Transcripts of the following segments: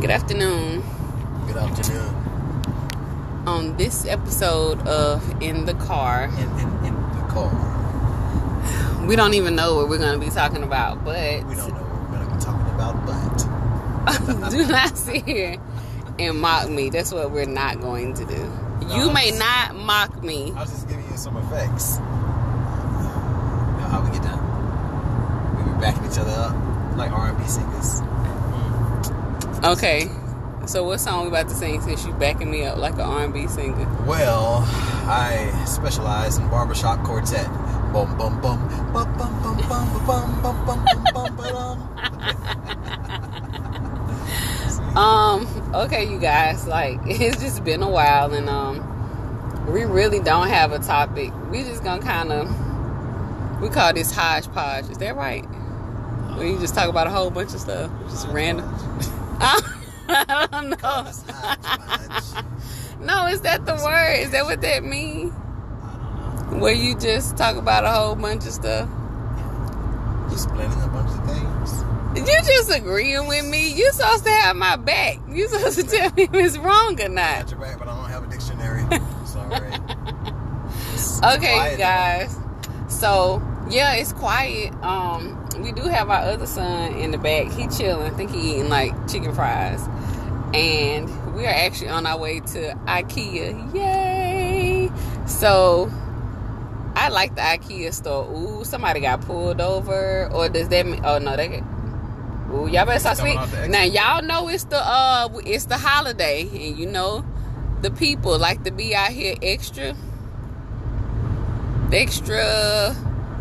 Good afternoon. Good afternoon. On this episode of In the Car, In, in, in the car. we don't even know what we're going to be talking about, but We don't know what we're going to be talking about, but do not sit here and mock me. That's what we're not going to do. you No, may it's- not mock me. I was just giving you some effects. You know how we get down. We be backing each other up like R&B singers. Okay. So what song we about to sing since you backing me up like an R&B singer? Well, I specialize in barbershop quartet. Bum bum bum bum bum bum bum bum bum bum bum bum bum. Um, okay, you guys, like it's just been a while and um we really don't have a topic. We just gonna kinda we call this hodgepodge. Is that right? Where you just talk about a whole bunch of stuff. Just random. I don't know. No, is that the word? Is that what that mean? I. Where you just talk about a whole bunch of stuff? Just blending a bunch of things. You just agreeing with me. You supposed to have my back. You supposed to tell me if it's wrong or I not. got your back, but I don't have a dictionary. Sorry. Okay, guys. So yeah, it's quiet. Um, we do have our other son in the back. He chilling. I think he eating like chicken fries, and we are actually on our way to IKEA. Yay! So I like the IKEA store. Ooh, somebody got pulled over, or does that mean? Oh no, they. Ooh, y'all better stop Coming speaking. off the exit. Now y'all know it's the uh, it's the holiday, and you know the people like to be out here extra extra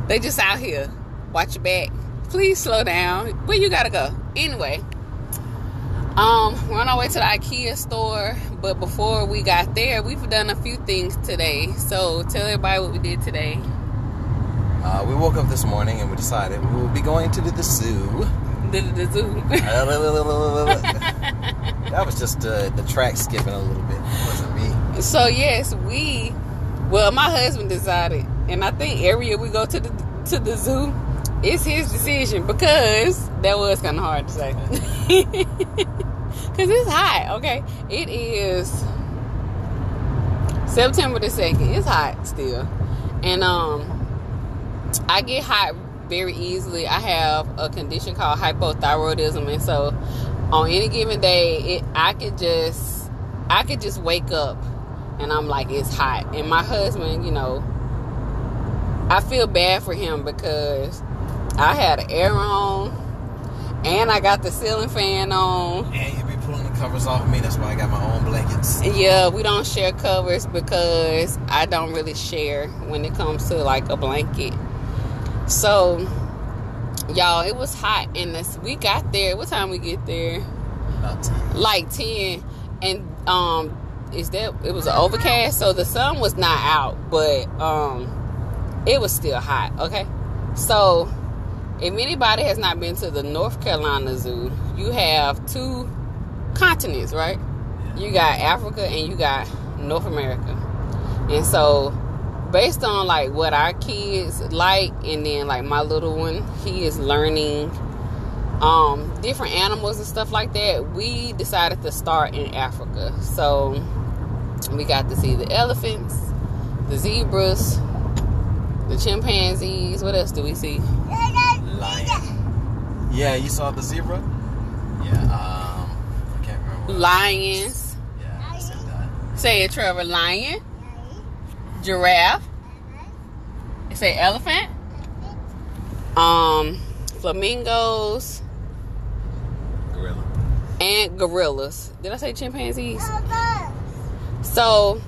they just out here watch your back please slow down where you gotta go anyway um we're on our way to the ikea store but before we got there we've done a few things today so tell everybody what we did today Uh, we woke up this morning and we decided we will be going to the, the zoo. the, the, the zoo that was just uh, the track skipping a little bit. It wasn't me. so yes we well my husband decided and i think every year we go to the to the zoo it's his decision because that was kind of hard to say because it's hot okay? It is september the 2nd it's hot still. And um i get hot very easily. I have a condition called hypothyroidism and so on any given day it i could just i could just wake up and i'm like it's hot. And my husband you know i feel bad for him because i had an air on and i got the ceiling fan on. And covers off me. That's why I got my own blankets. yeah we don't share covers because i don't really share when it comes to like a blanket so y'all it was hot in this we got there what time we get there About time. like 10 and um is that it was an overcast so the sun was not out but um it was still hot okay so if anybody has not been to the north carolina zoo you have two continents right? You got africa and you got north america. And so based on like what our kids like and then like my little one he is learning um different animals and stuff like that we decided to start in africa. So we got to see the elephants the zebras the chimpanzees. What else do we see? Lion. Yeah, you saw the zebra? Yeah, um, lions Yeah, I said that. say it trevor lion giraffe say elephant um flamingos Gorilla. and gorillas. Did I say chimpanzees? So,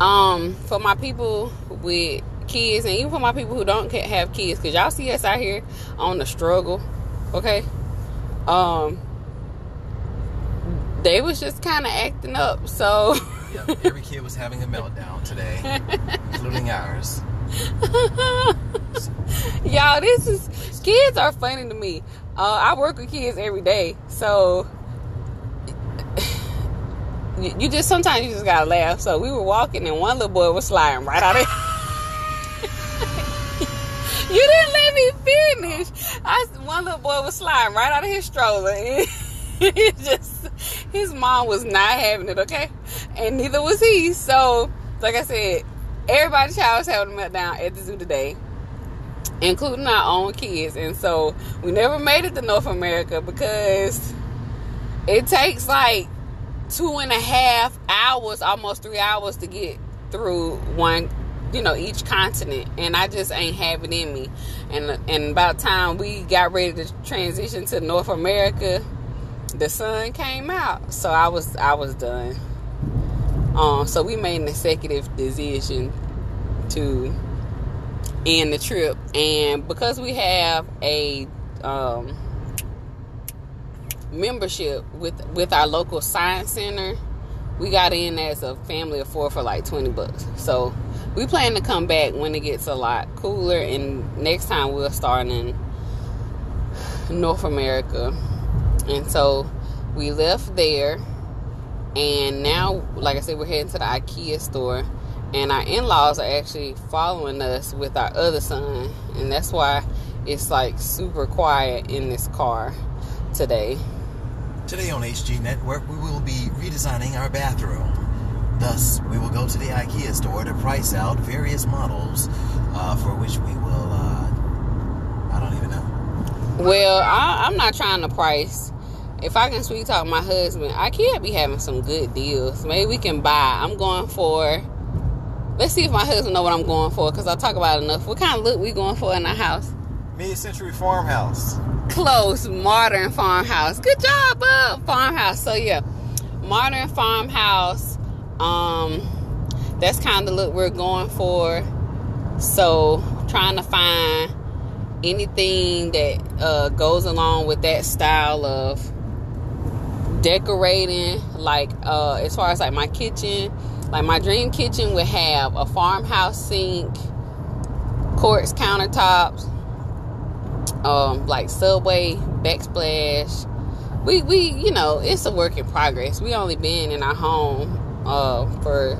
um, for my people with kids, and even for my people who don't have kids, because y'all see us out here on the struggle, okay? Um, they was just kind of acting up, so. Yeah, every kid was having a meltdown today, including ours. Y'all, this is kids are funny to me. Uh, I work with kids every day, so you, you just sometimes you just gotta laugh. So we were walking, and one little boy was sliding right out of. you didn't let me finish. I one little boy was sliding right out of his stroller. just his mom was not having it, okay? And neither was he. So, like I said, everybody's child was having a meltdown at the zoo today, including our own kids. And so we never made it to North America because it takes like two and a half hours, almost three hours to get through one you know each continent and i just ain't have it in me and and about time we got ready to transition to north america the sun came out. So i was i was done. Um so we made an executive decision to end the trip. And because we have a um membership with with our local science center we got in as a family of four for like 20 bucks. So we plan to come back when it gets a lot cooler. And next time we'll start in north america and so we left there and now like i said we're heading to the ikea store and our in-laws are actually following us with our other son and that's why it's like super quiet in this car today Today on HG Network, we will be redesigning our bathroom. Thus, we will go to the IKEA store to price out various models uh, for which we will, uh, I don't even know. Well, I, I'm not trying to price. If I can sweet talk my husband, I can't be having some good deals. Maybe we can buy. I'm going for. Let's see if my husband know what I'm going for because I talk about it enough. What kind of look we going for in our house? Mid-century farmhouse. close modern farmhouse. Good job, uh, farmhouse. So yeah, modern farmhouse. Um, that's kind of the look we're going for. So trying to find anything that uh, goes along with that style of decorating. Like uh, as far as like my kitchen, like my dream kitchen would have a farmhouse sink, quartz countertops, um, like Subway, backsplash. We we you know it's a work in progress. We only been in our home uh, for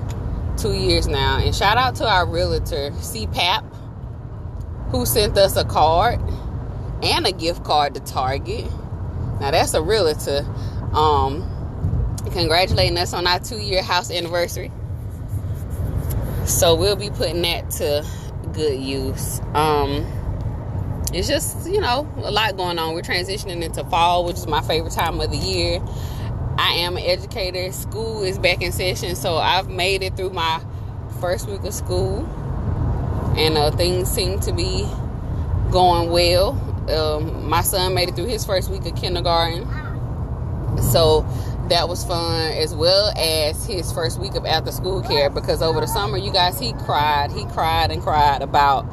two years now, and shout out to our realtor CPAP who sent us a card and a gift card to Target. Now that's a realtor. Um, congratulating us on our two year house anniversary. So we'll be putting that to good use. Um, it's just you know a lot going on. We're transitioning into fall which is my favorite time of the year. I am an educator. School is back in session so i've made it through my first week of school. And uh, things seem to be going well. Um, my son made it through his first week of kindergarten so that was fun as well as his first week of after school care because over the summer you guys he cried he cried and cried about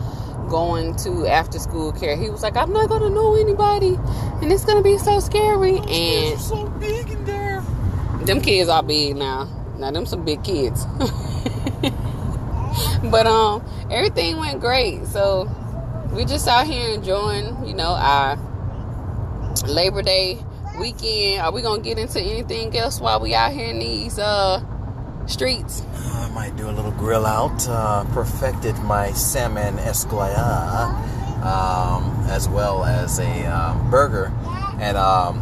going to after school care. He was like, I'm not gonna know anybody and it's gonna be so scary and kids are so big in there. them kids are big now. Now them some big kids. but um everything went great. So we're just out here enjoying, you know, our Labor Day weekend. Are we gonna get into anything else while we out here in these uh streets? I might do a little grill out. Uh, perfected my salmon escalade, um, as well as a um, burger. And um,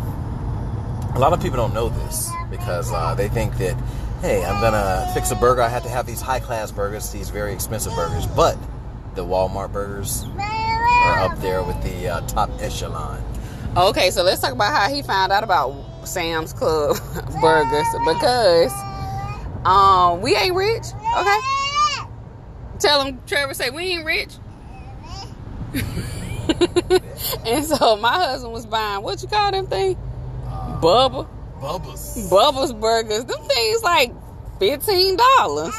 a lot of people don't know this because uh, they think that, hey, I'm gonna fix a burger. I have to have these high class burgers, these very expensive burgers. But the Walmart burgers are up there with the uh, top echelon. Okay, so let's talk about how he found out about Sam's Club burgers because um we ain't rich. Okay. Tell him Trevor say we ain't rich. and so my husband was buying what you call them thing? Bubba. Bubba's. Bubba's burgers. Them things like fifteen dollars.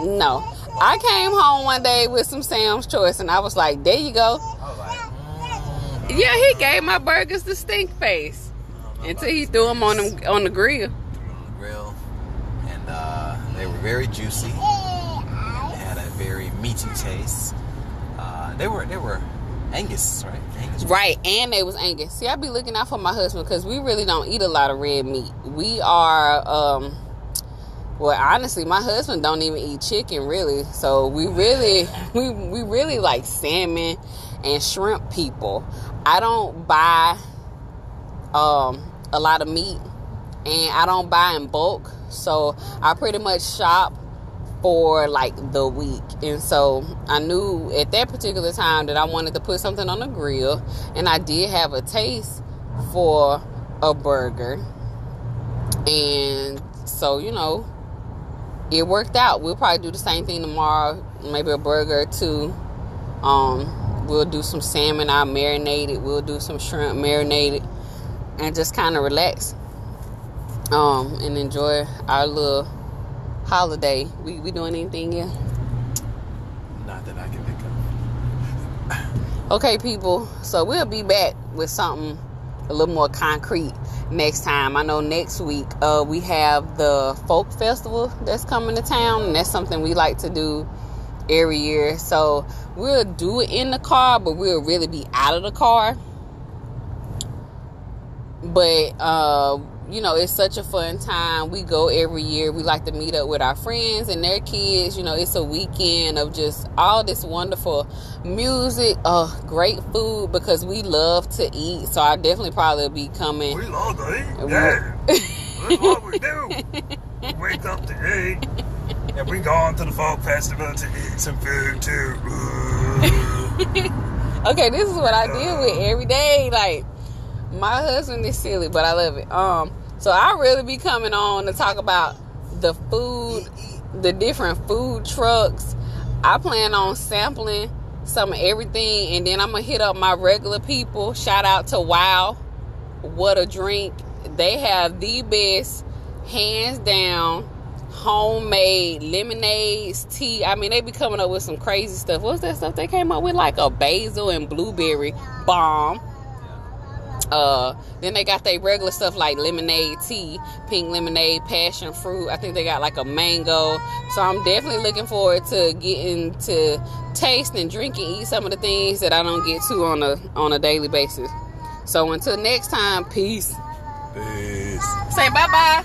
No. I came home one day with some Sam's Choice and I was like, there you go. I was like, mm, Yeah, he gave my burgers the stink face until he threw them on them on the grill. on the grill, and uh, they were very juicy. They had a very meaty taste. Uh, they were they were Angus, right? Angus. Right, and they was Angus. See, I be looking out for my husband because we really don't eat a lot of red meat. We are, um, well, honestly, my husband don't even eat chicken really. So we really, we we really like salmon and shrimp people. I don't buy um a lot of meat, and I don't buy in bulk, so I pretty much shop for like the week. And so I knew at that particular time that I wanted to put something on the grill, and I did have a taste for a burger. And so, you know, it worked out. We'll probably do the same thing tomorrow, maybe a burger or two. Um, we'll do some salmon, I marinated. We'll do some shrimp marinated, and just kind of relax. Um, and enjoy our little holiday. We we doing anything here? Not that I can think of. Okay, people. So we'll be back with something a little more concrete next time. I know next week uh, we have the folk festival that's coming to town, and that's something we like to do every year. So we'll do it in the car, but we'll really be out of the car. But uh, you know, it's such a fun time. We go every year. We like to meet up with our friends and their kids. You know, it's a weekend of just all this wonderful music, uh, great food because we love to eat. So I definitely probably be coming. We love to eat. Yeah. That's what we do. Wake up to eat. And we go on to the folk festival to eat some food too. okay, this is what I deal with every day. Like my husband is silly, but I love it. Um, so I really be coming on to talk about the food, the different food trucks. I plan on sampling some of everything, and then I'm gonna hit up my regular people. Shout out to Wow, what a drink! They have the best, hands down, homemade lemonades, tea. I mean, they be coming up with some crazy stuff. What's that stuff they came up with? Like a basil and blueberry bomb. Uh, then they got their regular stuff like lemonade tea, pink lemonade, passion fruit. I think they got like a mango. So I'm definitely looking forward to getting to taste and drink and eat some of the things that I don't get to on a on a daily basis. So until next time, peace. Peace. Say bye bye.